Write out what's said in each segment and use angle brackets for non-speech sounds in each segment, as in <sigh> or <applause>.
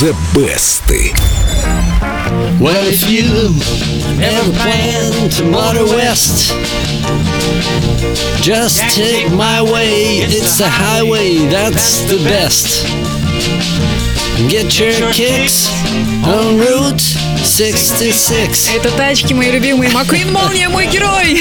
The Best. Well, if you ever plan to motor west, just take my way. It's the highway, that's the best. Get your kicks on Route 66. Это тачки мои любимые. Маквин Молния мой герой.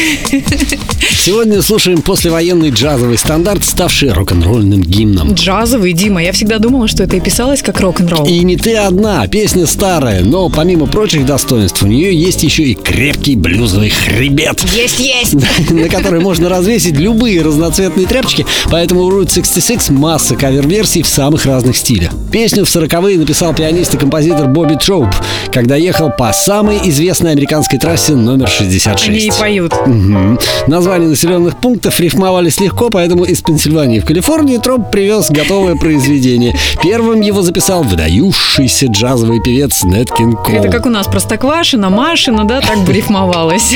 Сегодня слушаем послевоенный джазовый стандарт, ставший рок-н-ролльным гимном. Джазовый, Дима. Я всегда думала, что это и писалось как рок-н-ролл. И не ты одна, песня старая, но помимо прочих достоинств у нее есть еще и крепкий блюзовый хребет. Есть, есть. <laughs> на который можно развесить любые разноцветные тряпочки, поэтому у Route 66 масса кавер-версий в самых разных стилях. Песню в 40-е написал пианист и композитор Бобби Троуп, когда ехал по самой известной американской трассе номер 66. Они и поют. Угу. Названия населенных пунктов рифмовались легко, поэтому из Пенсильвании в Калифорнию Троп привез готовое произведение. Первым его записал выдающийся джазовый певец Нет Кинг Кол. Это как у нас Простоквашина, Машина, да, так бы рифмовалось.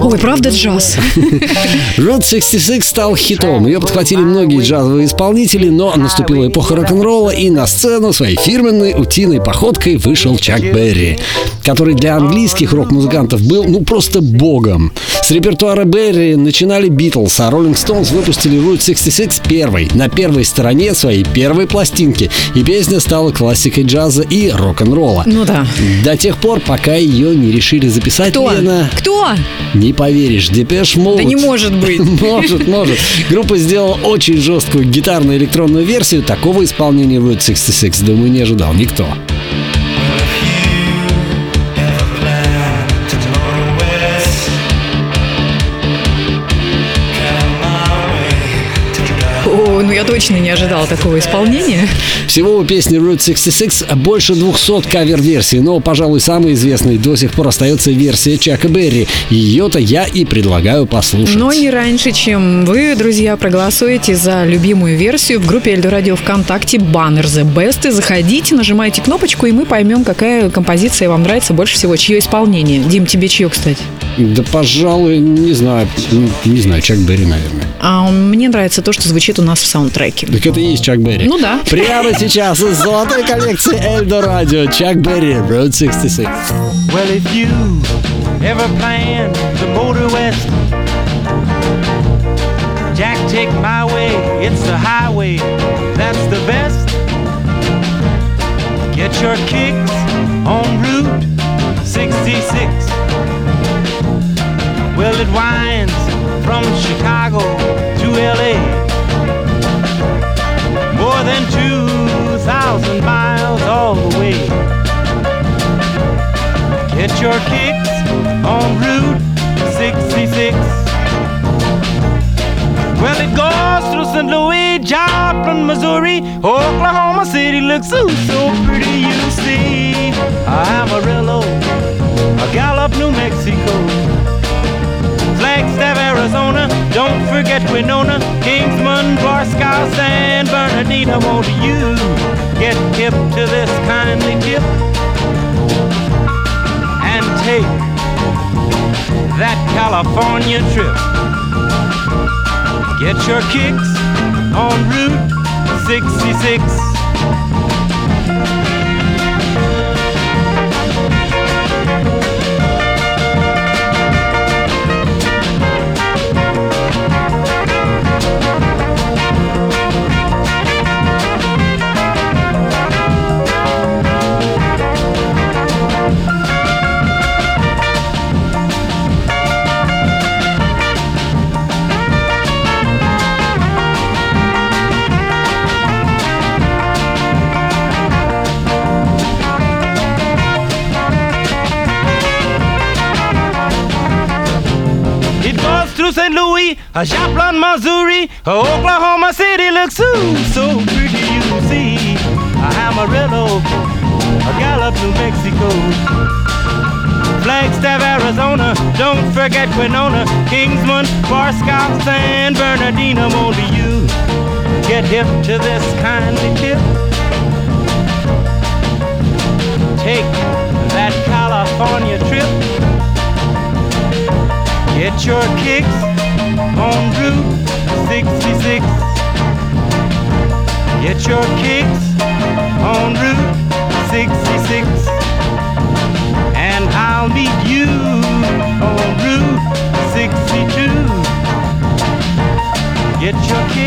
Ой, правда джаз? <laughs> Route 66 стал хитом. Ее подхватили многие джазовые исполнители, но наступила эпоха рок-н-ролла, и на сцену своей фирменной утиной походкой вышел Чак Берри, который для английских рок-музыкантов был, ну, просто богом. С репертуара Берри начинали Битлз, а Роллинг Стоунс выпустили Route 66 первой, на первой стороне своей первой пластинки, и песня стала классикой джаза и рок-н-ролла. Ну да. До тех пор, пока ее не решили записать, Кто? Лена, Кто? не поверишь, Депеш Мод. Да не может быть. <laughs> Может, может. Группа сделала очень жесткую гитарную электронную версию. Такого исполнения Route 66, думаю, не ожидал никто. Я точно не ожидала такого исполнения. Всего у песни Route 66 больше 200 кавер-версий, но, пожалуй, самой известной до сих пор остается версия Чака Берри. Ее-то я и предлагаю послушать. Но не раньше, чем вы, друзья, проголосуете за любимую версию в группе Эльдо Радио ВКонтакте Баннер The Best. И заходите, нажимайте кнопочку, и мы поймем, какая композиция вам нравится больше всего, чье исполнение. Дим, тебе чье, кстати? Да, пожалуй, не знаю. Не знаю, Чак Берри, наверное. А мне нравится то, что звучит у нас в саундтреке. Так это и есть Чак Берри. Ну да. Прямо сейчас из золотой коллекции Эльдо Радио Чак Берри, Route 66. Well, if you ever plan to motor west, Jack, take my way, it's the highway, that's the best. Get your kicks on Route 66. Well, it winds from Chicago Kicks on Route 66. Well, it goes through St. Louis, Joplin, Missouri, Oklahoma City looks so, so pretty, you see. A Amarillo, Gallup, New Mexico, Flagstaff, Arizona, don't forget Winona, Kingman, Barstow, San Bernardino, won't you get hip to this kindly tip? Take that California trip. Get your kicks on Route 66. St. Louis, a Joplin, Missouri, a Oklahoma City looks so, so pretty, you see. A Amarillo, a Gallup, New Mexico, Flagstaff, Arizona, don't forget Winona, Kingman, Barstow, San Bernardino, won't you get hip to this kindly tip? Take that California trip. Get your kicks on Route 66. Get your kicks on Route 66. And I'll meet you on Route 62. Get your kicks